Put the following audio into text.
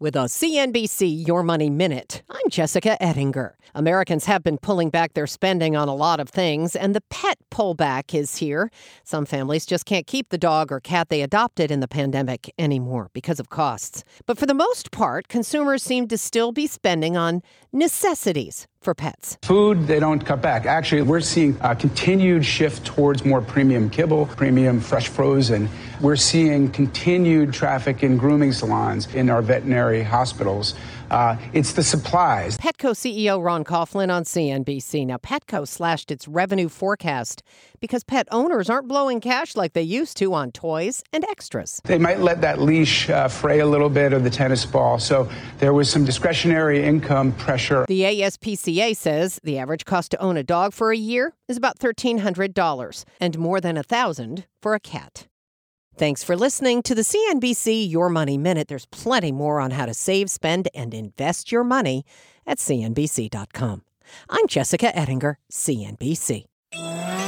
With a CNBC Your Money Minute, I'm Jessica Ettinger. Americans have been pulling back their spending on a lot of things, and the pet pullback is here. Some families just can't keep the dog or cat they adopted in the pandemic anymore because of costs. But for the most part, consumers seem to still be spending on necessities for pets. Food, they don't cut back. Actually, we're seeing a continued shift towards more premium kibble, premium fresh frozen. We're seeing continued traffic in grooming salons in our veterinary hospitals. Uh, it's the supplies. Petco CEO Ron Coughlin on CNBC. Now, Petco slashed its revenue forecast because pet owners aren't blowing cash like they used to on toys and extras. They might let that leash uh, fray a little bit of the tennis ball. So there was some discretionary income pressure. The ASPCA says the average cost to own a dog for a year is about $1,300 and more than 1000 for a cat. Thanks for listening to the CNBC Your Money Minute. There's plenty more on how to save, spend, and invest your money at CNBC.com. I'm Jessica Ettinger, CNBC.